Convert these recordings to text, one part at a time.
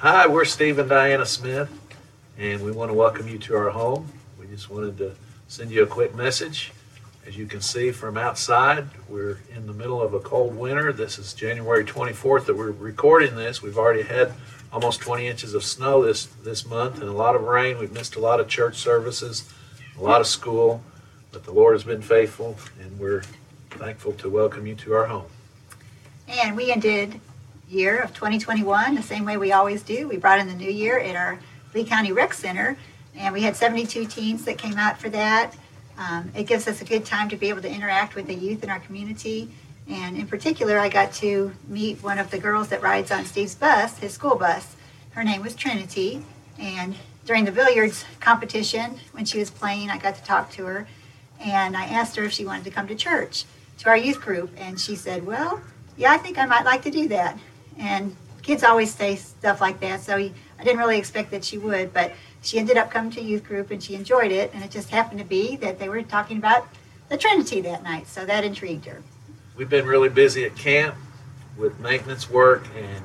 Hi, we're Steve and Diana Smith, and we want to welcome you to our home. We just wanted to send you a quick message. As you can see from outside, we're in the middle of a cold winter. This is January 24th that we're recording this. We've already had almost 20 inches of snow this, this month and a lot of rain. We've missed a lot of church services, a lot of school, but the Lord has been faithful, and we're thankful to welcome you to our home. And we ended year of 2021 the same way we always do. We brought in the new year at our Lee County Rec Center, and we had 72 teens that came out for that. Um, it gives us a good time to be able to interact with the youth in our community. And in particular, I got to meet one of the girls that rides on Steve's bus, his school bus. Her name was Trinity. And during the billiards competition, when she was playing, I got to talk to her. And I asked her if she wanted to come to church, to our youth group. And she said, Well, yeah, I think I might like to do that. And kids always say stuff like that, so I didn't really expect that she would, but she ended up coming to youth group and she enjoyed it, and it just happened to be that they were talking about the Trinity that night, so that intrigued her. We've been really busy at camp with maintenance work and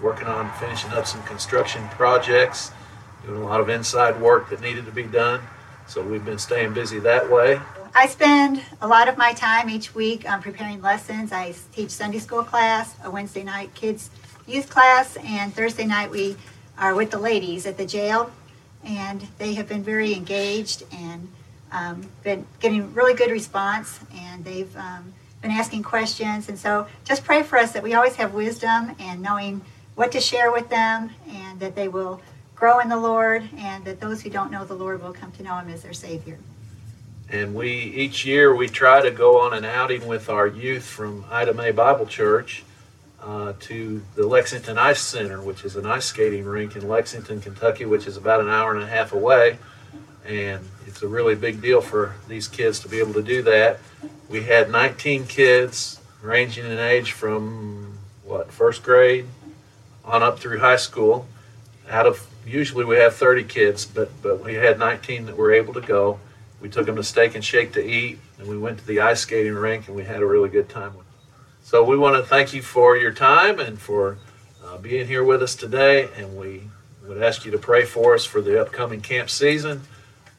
working on finishing up some construction projects, doing a lot of inside work that needed to be done. So we've been staying busy that way. I spend a lot of my time each week um, preparing lessons. I teach Sunday school class, a Wednesday night kids youth class, and Thursday night we are with the ladies at the jail. And they have been very engaged and um, been getting really good response, and they've um, been asking questions. And so just pray for us that we always have wisdom and knowing what to share with them, and that they will grow in the Lord, and that those who don't know the Lord will come to know Him as their Savior. And we each year we try to go on an outing with our youth from Ida May Bible Church uh, to the Lexington Ice Center, which is an ice skating rink in Lexington, Kentucky, which is about an hour and a half away. And it's a really big deal for these kids to be able to do that. We had 19 kids ranging in age from what first grade on up through high school. Out of usually we have 30 kids, but but we had 19 that were able to go we took them to Steak and Shake to eat, and we went to the ice skating rink, and we had a really good time with them. So we want to thank you for your time and for uh, being here with us today, and we would ask you to pray for us for the upcoming camp season,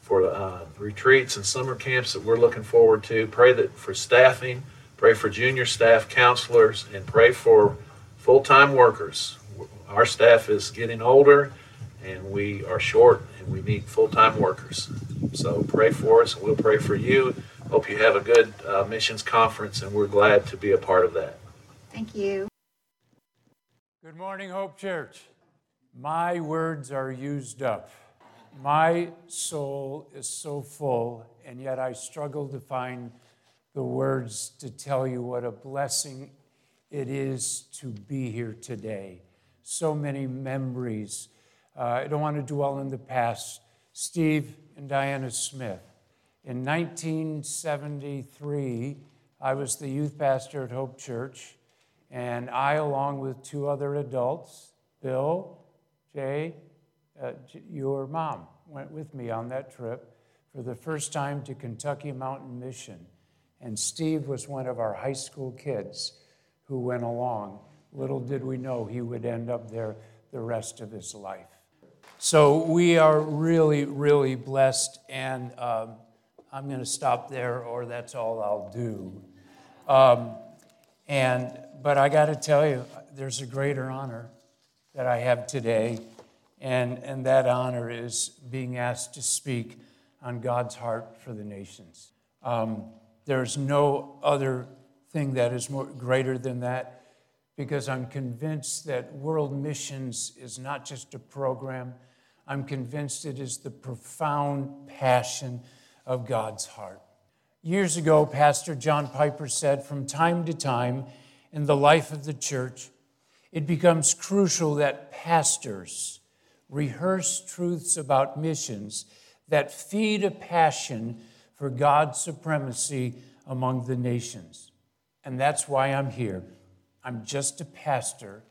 for uh, retreats and summer camps that we're looking forward to. Pray that for staffing, pray for junior staff, counselors, and pray for full-time workers. Our staff is getting older, and we are short, and we need full-time workers. So pray for us, and we'll pray for you. Hope you have a good uh, missions conference, and we're glad to be a part of that. Thank you. Good morning, Hope Church. My words are used up. My soul is so full, and yet I struggle to find the words to tell you what a blessing it is to be here today. So many memories. Uh, I don't want to dwell in the past. Steve, and Diana Smith. In 1973, I was the youth pastor at Hope Church, and I, along with two other adults, Bill, Jay, uh, your mom, went with me on that trip for the first time to Kentucky Mountain Mission. And Steve was one of our high school kids who went along. Little did we know he would end up there the rest of his life. So we are really, really blessed, and um, I'm going to stop there, or that's all I'll do. Um, and but I got to tell you, there's a greater honor that I have today, and and that honor is being asked to speak on God's heart for the nations. Um, there's no other thing that is more greater than that because I'm convinced that world missions is not just a program, I'm convinced it is the profound passion of God's heart. Years ago, Pastor John Piper said, from time to time in the life of the church, it becomes crucial that pastors rehearse truths about missions that feed a passion for God's supremacy among the nations. And that's why I'm here. I'm just a pastor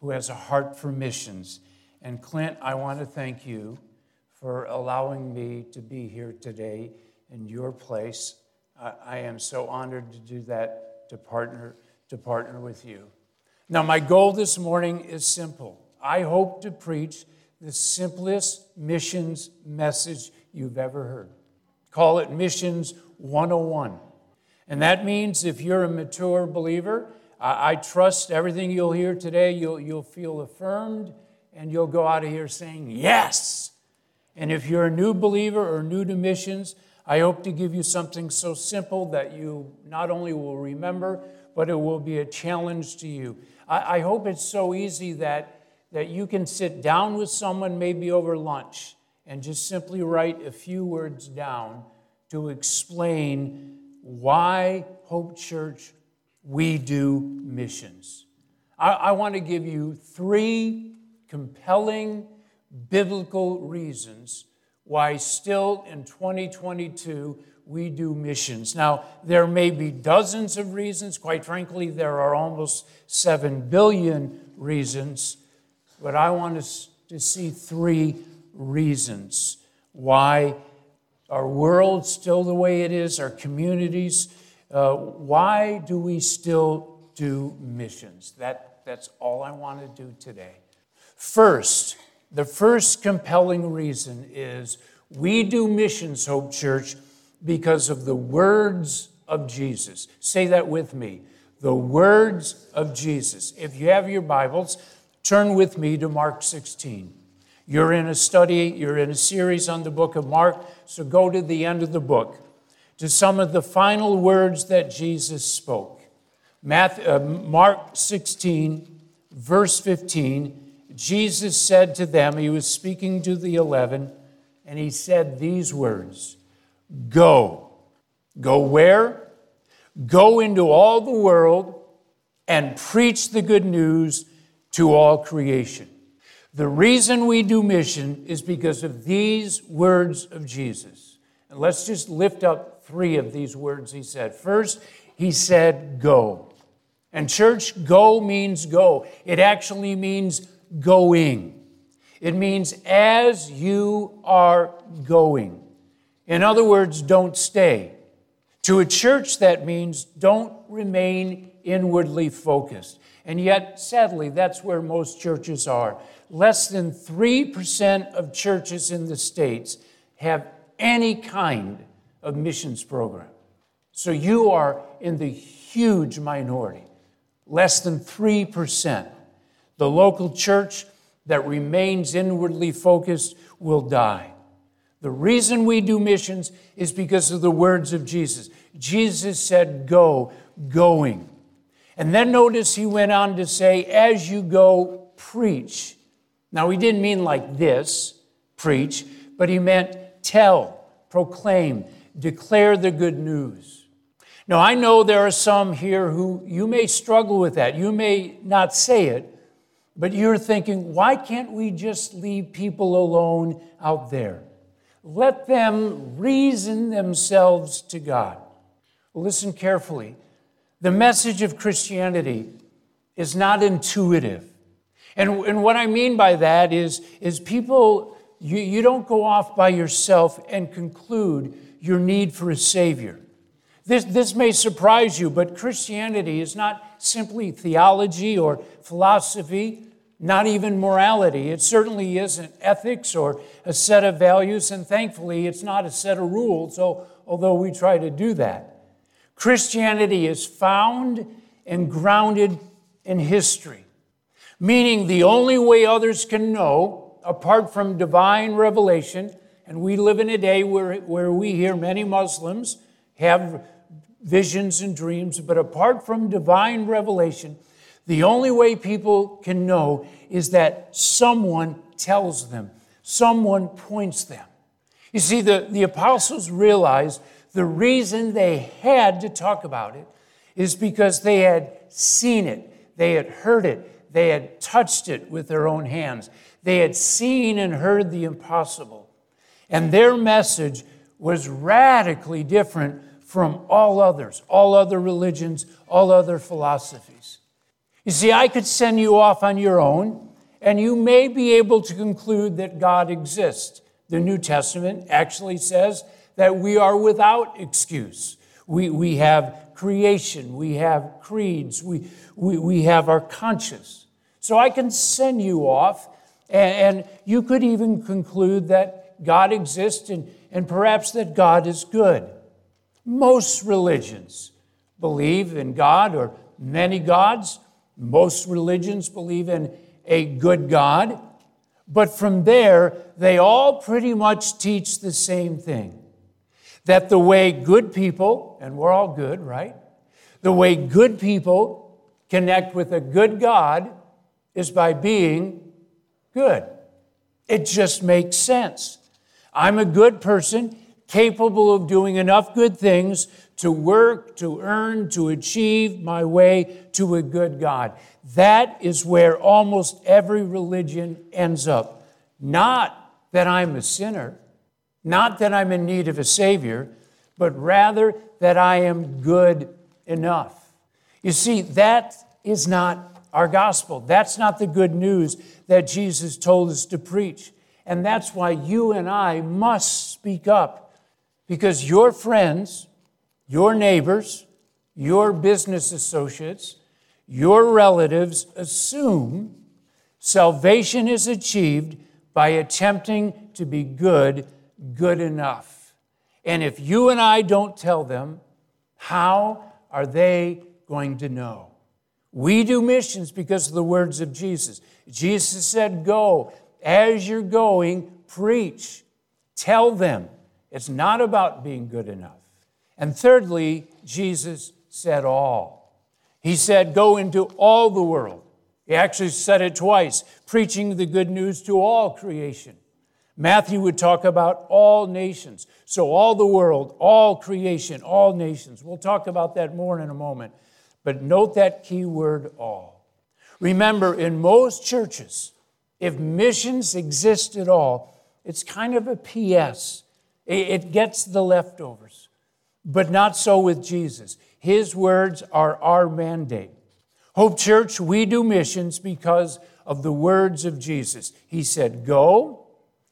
who has a heart for missions and Clint, I want to thank you for allowing me to be here today in your place. I, I am so honored to do that, to partner, to partner with you. Now, my goal this morning is simple. I hope to preach the simplest missions message you've ever heard. Call it Missions 101. And that means if you're a mature believer, I, I trust everything you'll hear today, you'll, you'll feel affirmed and you'll go out of here saying, Yes. And if you're a new believer or new to missions, I hope to give you something so simple that you not only will remember, but it will be a challenge to you. I, I hope it's so easy that, that you can sit down with someone, maybe over lunch, and just simply write a few words down to explain why Hope Church we do missions. I, I want to give you three compelling biblical reasons why, still in 2022, we do missions. Now, there may be dozens of reasons. Quite frankly, there are almost 7 billion reasons. But I want us to see three reasons why our world still the way it is, our communities. Uh, why do we still do missions? That, that's all I want to do today. First, the first compelling reason is we do missions, Hope Church, because of the words of Jesus. Say that with me. The words of Jesus. If you have your Bibles, turn with me to Mark 16. You're in a study, you're in a series on the book of Mark, so go to the end of the book, to some of the final words that Jesus spoke. Matthew, uh, Mark 16, verse 15, Jesus said to them, He was speaking to the eleven, and He said these words Go. Go where? Go into all the world and preach the good news to all creation. The reason we do mission is because of these words of Jesus. And let's just lift up three of these words he said. First, he said, Go. And church, go means go. It actually means going. It means as you are going. In other words, don't stay. To a church, that means don't remain inwardly focused. And yet, sadly, that's where most churches are less than 3% of churches in the States have any kind of missions program. So you are in the huge minority, less than 3%. The local church that remains inwardly focused will die. The reason we do missions is because of the words of Jesus. Jesus said, Go, going. And then notice he went on to say, As you go, preach. Now, he didn't mean like this, preach, but he meant tell, proclaim, declare the good news. Now, I know there are some here who you may struggle with that. You may not say it, but you're thinking, why can't we just leave people alone out there? Let them reason themselves to God. Listen carefully. The message of Christianity is not intuitive. And, and what I mean by that is, is people, you, you don't go off by yourself and conclude your need for a Savior. This, this may surprise you, but Christianity is not simply theology or philosophy, not even morality. It certainly isn't ethics or a set of values, and thankfully, it's not a set of rules, although we try to do that. Christianity is found and grounded in history meaning the only way others can know, apart from divine revelation, and we live in a day where, where we hear many Muslims have visions and dreams, but apart from divine revelation, the only way people can know is that someone tells them, someone points them. You see, the, the apostles realized the reason they had to talk about it is because they had seen it, they had heard it, they had touched it with their own hands. They had seen and heard the impossible. And their message was radically different from all others, all other religions, all other philosophies. You see, I could send you off on your own, and you may be able to conclude that God exists. The New Testament actually says that we are without excuse. We, we have creation, we have creeds, we, we, we have our conscience. So I can send you off, and, and you could even conclude that God exists and, and perhaps that God is good. Most religions believe in God or many gods. Most religions believe in a good God. But from there, they all pretty much teach the same thing that the way good people, and we're all good, right? The way good people connect with a good God is by being good. It just makes sense. I'm a good person, capable of doing enough good things to work, to earn, to achieve my way to a good God. That is where almost every religion ends up. Not that I'm a sinner, not that I'm in need of a Savior, but rather that I am good enough. You see, that is not our gospel. That's not the good news that Jesus told us to preach. And that's why you and I must speak up because your friends, your neighbors, your business associates, your relatives assume salvation is achieved by attempting to be good, good enough. And if you and I don't tell them, how are they going to know? We do missions because of the words of Jesus. Jesus said, Go. As you're going, preach. Tell them. It's not about being good enough. And thirdly, Jesus said all. He said, Go into all the world. He actually said it twice, preaching the good news to all creation. Matthew would talk about all nations. So, all the world, all creation, all nations. We'll talk about that more in a moment. But note that key word all. Remember, in most churches, if missions exist at all, it's kind of a PS. It gets the leftovers, but not so with Jesus. His words are our mandate. Hope Church, we do missions because of the words of Jesus. He said, Go,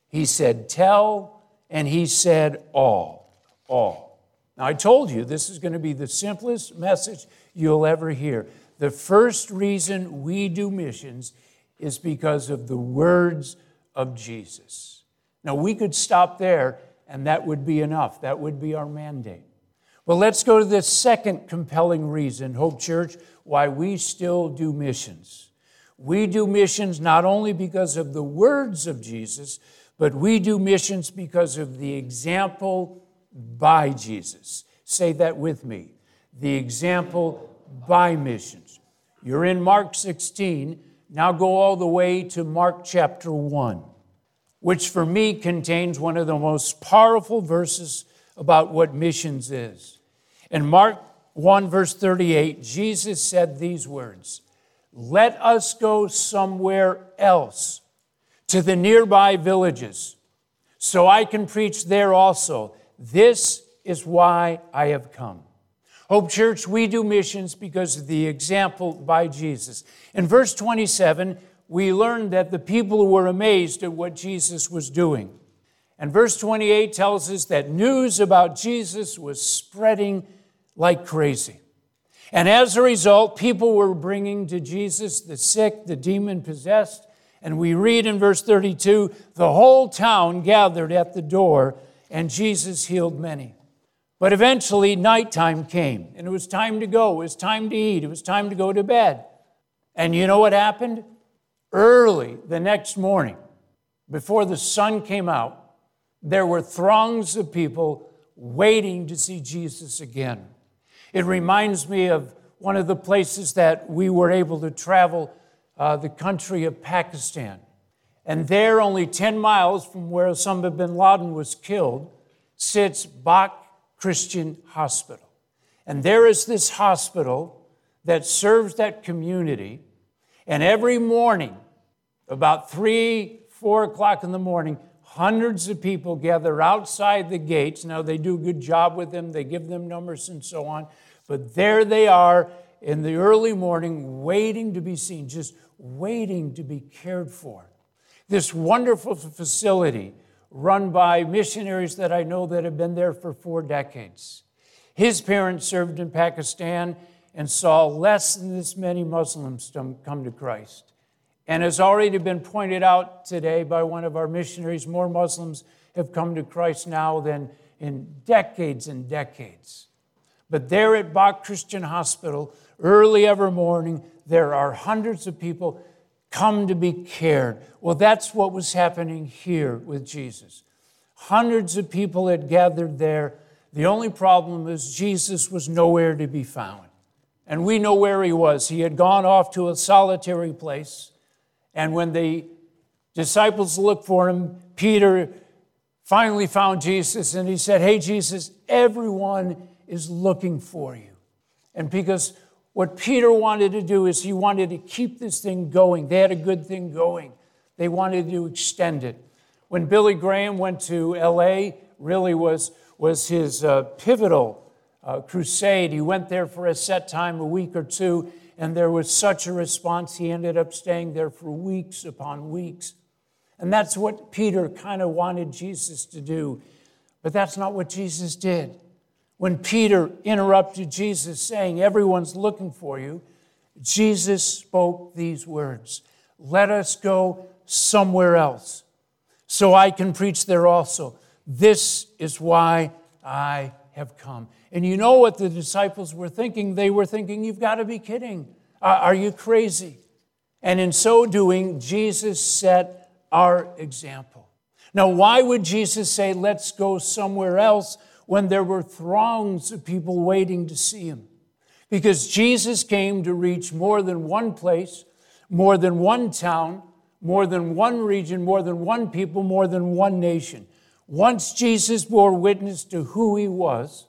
He said, Tell, and He said, All. All. Now, I told you this is going to be the simplest message you'll ever hear. The first reason we do missions is because of the words of Jesus. Now, we could stop there and that would be enough. That would be our mandate. Well, let's go to the second compelling reason, Hope Church, why we still do missions. We do missions not only because of the words of Jesus, but we do missions because of the example by Jesus. Say that with me. The example by missions. You're in Mark 16. Now go all the way to Mark chapter 1 which for me contains one of the most powerful verses about what missions is. In Mark 1, verse 38, Jesus said these words Let us go somewhere else to the nearby villages, so I can preach there also. This is why I have come. Hope Church, we do missions because of the example by Jesus. In verse 27, we learn that the people were amazed at what Jesus was doing. And verse 28 tells us that news about Jesus was spreading like crazy. And as a result, people were bringing to Jesus the sick, the demon possessed. And we read in verse 32 the whole town gathered at the door, and Jesus healed many. But eventually, nighttime came, and it was time to go. It was time to eat. It was time to go to bed. And you know what happened? Early the next morning, before the sun came out, there were throngs of people waiting to see Jesus again. It reminds me of one of the places that we were able to travel, uh, the country of Pakistan. And there, only 10 miles from where Osama bin Laden was killed, sits Bach Christian Hospital. And there is this hospital that serves that community and every morning, about three, four o'clock in the morning, hundreds of people gather outside the gates. Now, they do a good job with them, they give them numbers and so on. But there they are in the early morning, waiting to be seen, just waiting to be cared for. This wonderful facility run by missionaries that I know that have been there for four decades. His parents served in Pakistan and saw less than this many Muslims come to Christ. And has already been pointed out today by one of our missionaries, more Muslims have come to Christ now than in decades and decades. But there at Bach Christian Hospital, early every morning, there are hundreds of people come to be cared. Well, that's what was happening here with Jesus. Hundreds of people had gathered there. The only problem is Jesus was nowhere to be found. And we know where he was. He had gone off to a solitary place. And when the disciples looked for him, Peter finally found Jesus and he said, Hey, Jesus, everyone is looking for you. And because what Peter wanted to do is he wanted to keep this thing going, they had a good thing going, they wanted to extend it. When Billy Graham went to LA, really was, was his uh, pivotal uh, crusade. He went there for a set time, a week or two, and there was such a response, he ended up staying there for weeks upon weeks. And that's what Peter kind of wanted Jesus to do. But that's not what Jesus did. When Peter interrupted Jesus, saying, Everyone's looking for you, Jesus spoke these words Let us go somewhere else so I can preach there also. This is why I have come. And you know what the disciples were thinking? They were thinking, You've got to be kidding. Uh, are you crazy? And in so doing, Jesus set our example. Now, why would Jesus say, Let's go somewhere else when there were throngs of people waiting to see him? Because Jesus came to reach more than one place, more than one town, more than one region, more than one people, more than one nation. Once Jesus bore witness to who he was,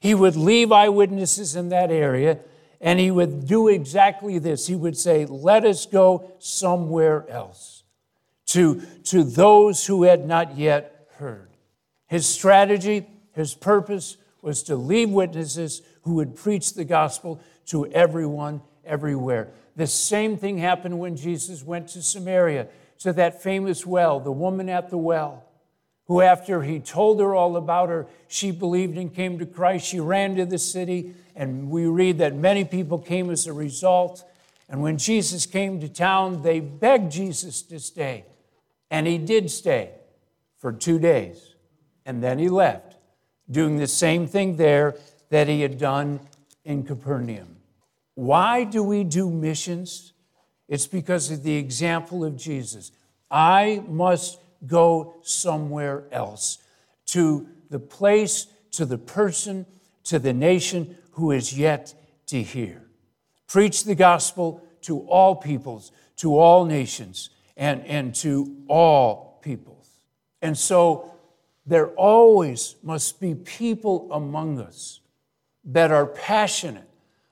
he would leave eyewitnesses in that area and he would do exactly this. He would say, Let us go somewhere else to, to those who had not yet heard. His strategy, his purpose was to leave witnesses who would preach the gospel to everyone, everywhere. The same thing happened when Jesus went to Samaria, to that famous well, the woman at the well who, after he told her all about her, she believed and came to Christ. She ran to the city, and we read that many people came as a result. And when Jesus came to town, they begged Jesus to stay. And he did stay for two days. And then he left, doing the same thing there that he had done in Capernaum. Why do we do missions? It's because of the example of Jesus. I must go somewhere else to the place, to the person, to the nation who is yet to hear. Preach the gospel to all peoples, to all nations, and, and to all peoples. And so there always must be people among us that are passionate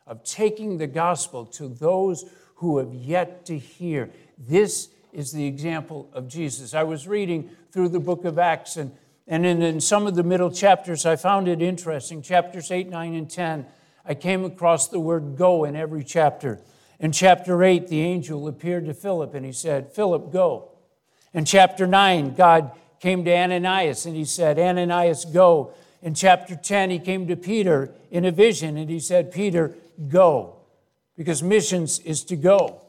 of taking the gospel to those who have yet to hear. This is the example of Jesus. I was reading through the book of Acts, and, and in, in some of the middle chapters, I found it interesting. Chapters 8, 9, and 10, I came across the word go in every chapter. In chapter 8, the angel appeared to Philip and he said, Philip, go. In chapter 9, God came to Ananias and he said, Ananias, go. In chapter 10, he came to Peter in a vision and he said, Peter, go. Because missions is to go.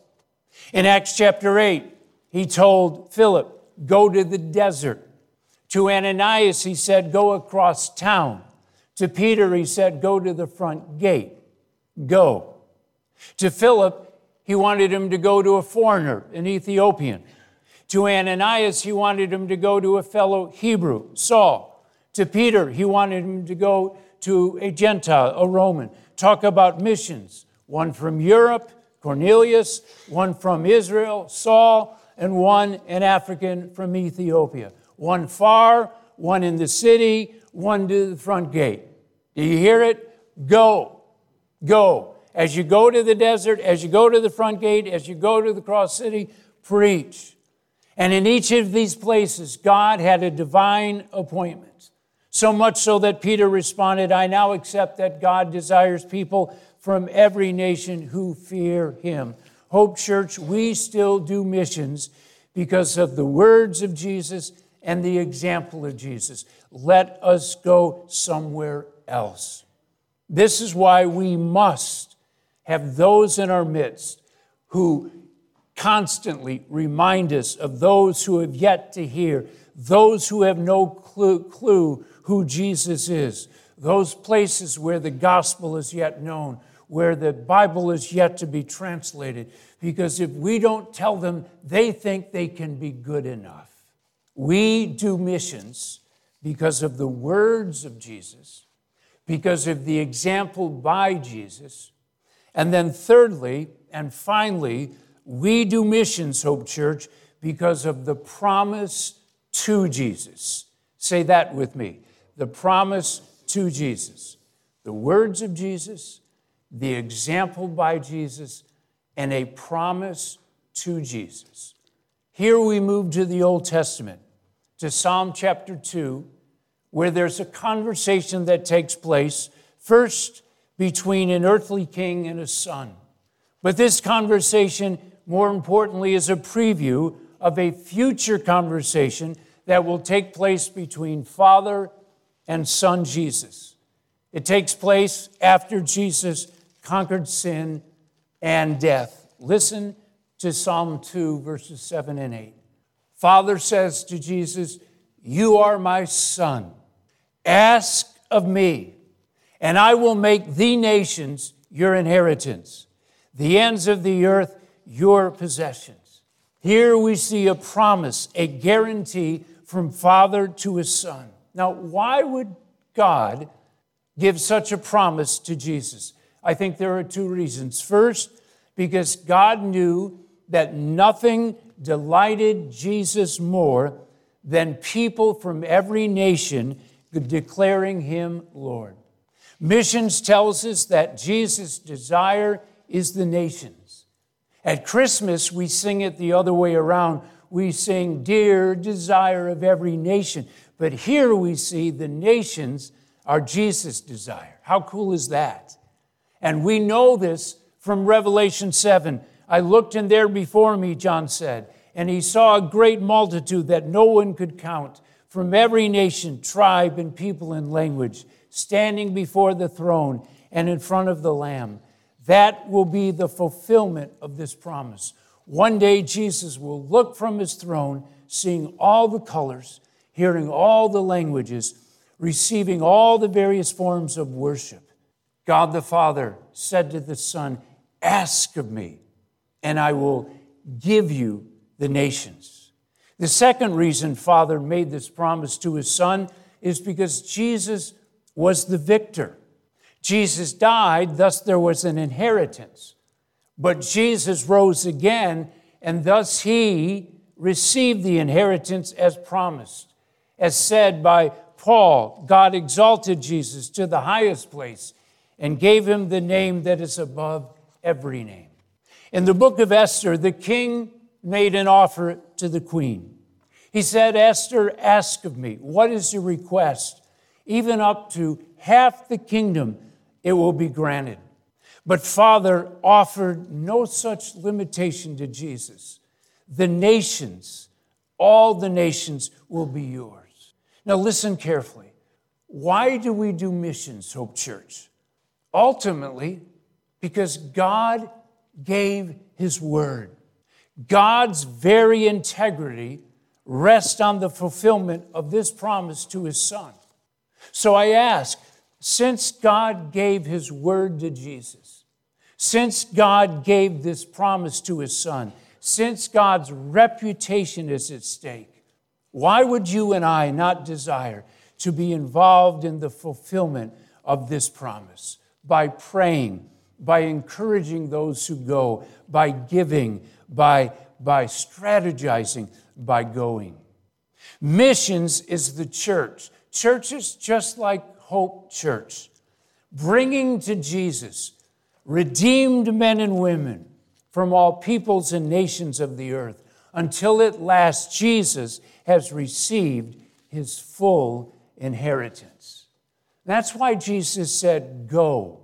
In Acts chapter 8, he told Philip, Go to the desert. To Ananias, he said, Go across town. To Peter, he said, Go to the front gate. Go. To Philip, he wanted him to go to a foreigner, an Ethiopian. To Ananias, he wanted him to go to a fellow Hebrew, Saul. To Peter, he wanted him to go to a Gentile, a Roman. Talk about missions. One from Europe, Cornelius, one from Israel, Saul, and one an African from Ethiopia. One far, one in the city, one to the front gate. Do you hear it? Go. Go. As you go to the desert, as you go to the front gate, as you go to the cross city, preach. And in each of these places, God had a divine appointment. So much so that Peter responded, I now accept that God desires people from every nation who fear him. Hope Church, we still do missions because of the words of Jesus and the example of Jesus. Let us go somewhere else. This is why we must have those in our midst who constantly remind us of those who have yet to hear, those who have no clue, clue who Jesus is, those places where the gospel is yet known, where the Bible is yet to be translated. Because if we don't tell them, they think they can be good enough. We do missions because of the words of Jesus, because of the example by Jesus. And then, thirdly and finally, we do missions, Hope Church, because of the promise to Jesus. Say that with me the promise to Jesus. The words of Jesus, the example by Jesus, and a promise to Jesus. Here we move to the Old Testament, to Psalm chapter 2, where there's a conversation that takes place, first between an earthly king and a son. But this conversation, more importantly, is a preview of a future conversation that will take place between Father and Son Jesus. It takes place after Jesus conquered sin and death. Listen to Psalm 2, verses 7 and 8. Father says to Jesus, You are my son. Ask of me, and I will make the nations your inheritance, the ends of the earth your possessions. Here we see a promise, a guarantee from Father to his Son. Now, why would God give such a promise to Jesus? I think there are two reasons. First, because God knew that nothing delighted Jesus more than people from every nation declaring him Lord. Missions tells us that Jesus' desire is the nations. At Christmas, we sing it the other way around. We sing, Dear desire of every nation. But here we see the nations are Jesus' desire. How cool is that? And we know this from Revelation 7. I looked in there before me, John said, and he saw a great multitude that no one could count from every nation, tribe, and people and language standing before the throne and in front of the Lamb. That will be the fulfillment of this promise. One day, Jesus will look from his throne, seeing all the colors hearing all the languages, receiving all the various forms of worship. God the Father said to the Son, Ask of me, and I will give you the nations. The second reason Father made this promise to his Son is because Jesus was the victor. Jesus died, thus there was an inheritance. But Jesus rose again, and thus he received the inheritance as promised. As said by Paul, God exalted Jesus to the highest place and gave him the name that is above every name. In the book of Esther, the king made an offer to the queen. He said, Esther, ask of me, what is your request? Even up to half the kingdom, it will be granted. But Father offered no such limitation to Jesus. The nations, all the nations will be yours. Now, listen carefully. Why do we do missions, Hope Church? Ultimately, because God gave His word. God's very integrity rests on the fulfillment of this promise to His Son. So I ask, since God gave His word to Jesus, since God gave this promise to His Son, since God's reputation is at stake, why would you and I not desire to be involved in the fulfillment of this promise? By praying, by encouraging those who go, by giving, by, by strategizing, by going. Missions is the church. Churches just like Hope Church, bringing to Jesus redeemed men and women from all peoples and nations of the earth until at last Jesus has received his full inheritance. That's why Jesus said, Go,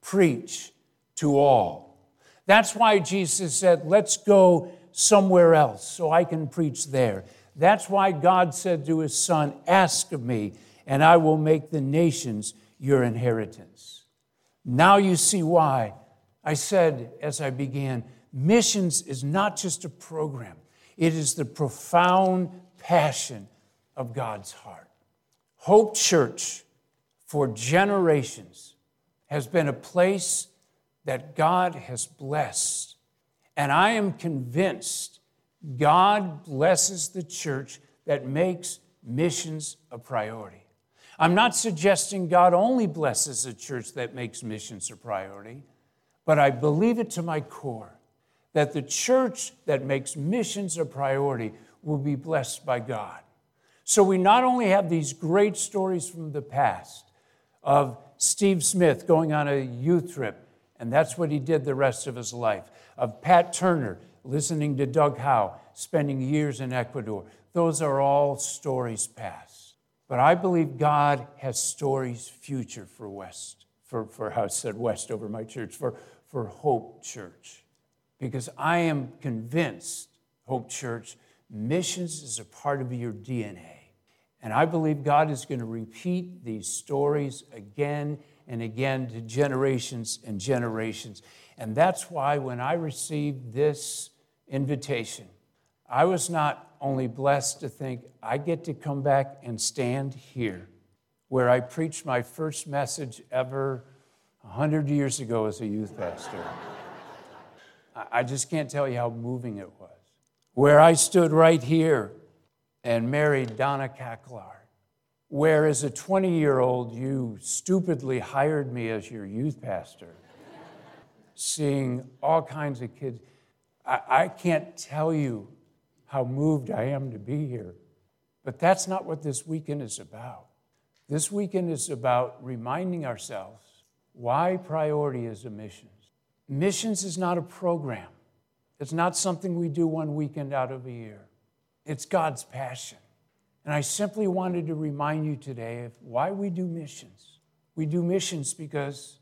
preach to all. That's why Jesus said, Let's go somewhere else so I can preach there. That's why God said to his son, Ask of me, and I will make the nations your inheritance. Now you see why I said as I began missions is not just a program, it is the profound passion of God's heart. Hope Church, for generations, has been a place that God has blessed. And I am convinced God blesses the church that makes missions a priority. I'm not suggesting God only blesses a church that makes missions a priority, but I believe it to my core that the church that makes missions a priority will be blessed by God. So we not only have these great stories from the past of Steve Smith going on a youth trip, and that's what he did the rest of his life, of Pat Turner listening to Doug Howe, spending years in Ecuador. Those are all stories past. But I believe God has stories future for West, for, for how said West over my church, for, for Hope Church. Because I am convinced, Hope Church, missions is a part of your DNA. And I believe God is going to repeat these stories again and again to generations and generations. And that's why when I received this invitation, I was not only blessed to think I get to come back and stand here where I preached my first message ever 100 years ago as a youth pastor. I just can't tell you how moving it was. Where I stood right here and married Donna Cacklar, where as a 20 year old you stupidly hired me as your youth pastor, seeing all kinds of kids. I, I can't tell you how moved I am to be here. But that's not what this weekend is about. This weekend is about reminding ourselves why priority is a missions. Missions is not a program, it's not something we do one weekend out of a year. It's God's passion. And I simply wanted to remind you today of why we do missions. We do missions because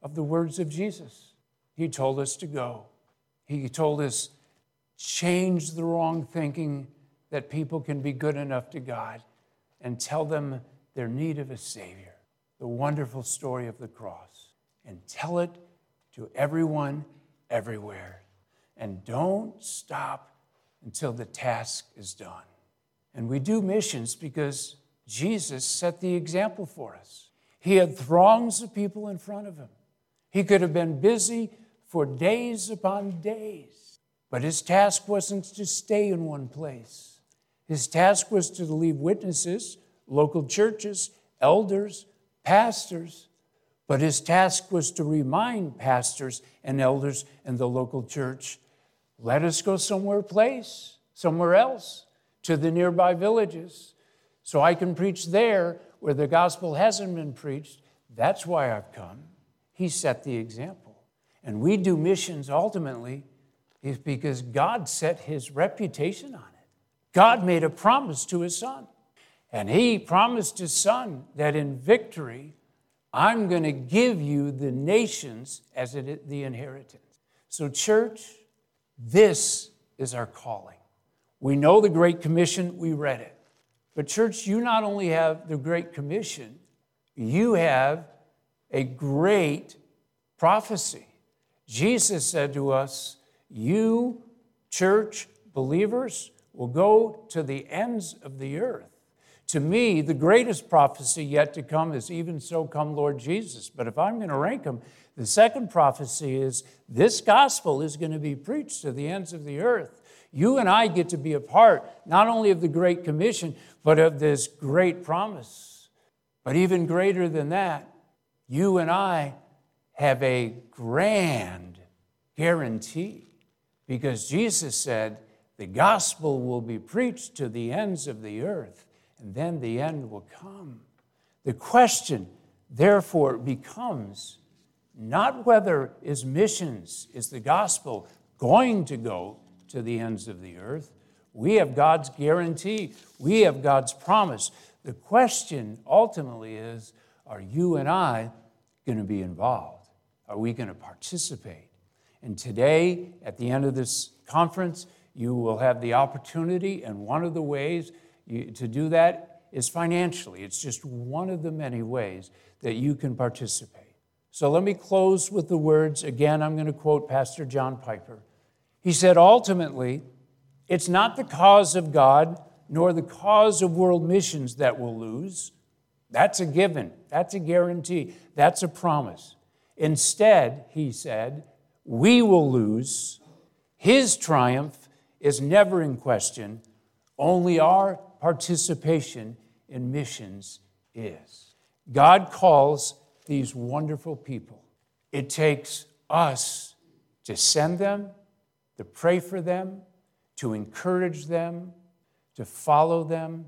of the words of Jesus. He told us to go. He told us, change the wrong thinking that people can be good enough to God and tell them their need of a Savior, the wonderful story of the cross, and tell it to everyone, everywhere. And don't stop until the task is done. And we do missions because Jesus set the example for us. He had throngs of people in front of him. He could have been busy for days upon days. But his task wasn't to stay in one place. His task was to leave witnesses, local churches, elders, pastors. But his task was to remind pastors and elders in the local church let us go somewhere place, somewhere else, to the nearby villages, so I can preach there where the gospel hasn't been preached. That's why I've come. He set the example. And we do missions ultimately is because God set his reputation on it. God made a promise to his son. And he promised his son that in victory, I'm going to give you the nations as the inheritance. So, church, this is our calling. We know the Great Commission, we read it. But, church, you not only have the Great Commission, you have a great prophecy. Jesus said to us, You, church believers, will go to the ends of the earth. To me, the greatest prophecy yet to come is even so come Lord Jesus. But if I'm going to rank them, the second prophecy is this gospel is going to be preached to the ends of the earth. You and I get to be a part not only of the Great Commission, but of this great promise. But even greater than that, you and I have a grand guarantee because Jesus said, the gospel will be preached to the ends of the earth, and then the end will come. The question, therefore, becomes not whether is missions, is the gospel going to go to the ends of the earth. We have God's guarantee, we have God's promise. The question ultimately is are you and I going to be involved? Are we going to participate? And today, at the end of this conference, you will have the opportunity, and one of the ways you, to do that is financially. It's just one of the many ways that you can participate. So let me close with the words again, I'm going to quote Pastor John Piper He said, ultimately, it's not the cause of God nor the cause of world missions that will lose. That's a given, that's a guarantee, that's a promise. Instead, he said, we will lose. His triumph is never in question, only our participation in missions is. God calls these wonderful people. It takes us to send them, to pray for them, to encourage them, to follow them.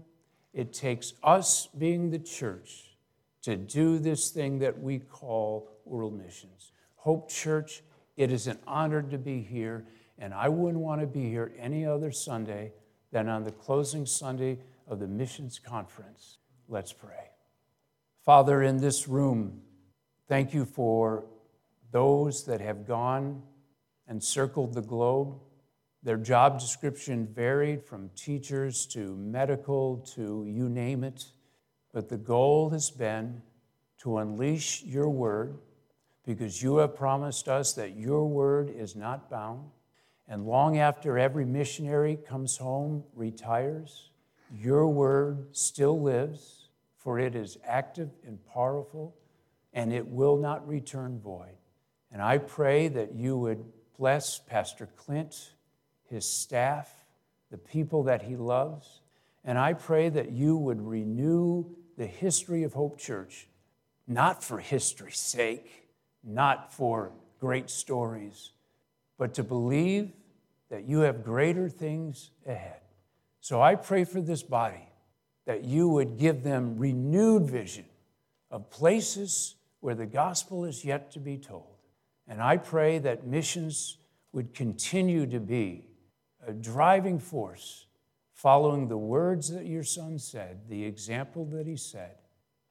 It takes us being the church to do this thing that we call world missions. Hope Church, it is an honor to be here, and I wouldn't want to be here any other Sunday than on the closing Sunday of the missions conference. Let's pray. Father, in this room, thank you for those that have gone and circled the globe. Their job description varied from teachers to medical to you name it. But the goal has been to unleash your word because you have promised us that your word is not bound. And long after every missionary comes home, retires, your word still lives, for it is active and powerful, and it will not return void. And I pray that you would bless Pastor Clint, his staff, the people that he loves, and I pray that you would renew the history of Hope Church, not for history's sake, not for great stories, but to believe that you have greater things ahead. So I pray for this body that you would give them renewed vision of places where the gospel is yet to be told. And I pray that missions would continue to be a driving force, following the words that your son said, the example that he said,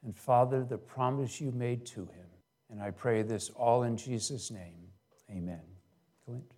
and Father, the promise you made to him. And I pray this all in Jesus' name. Amen. Clint?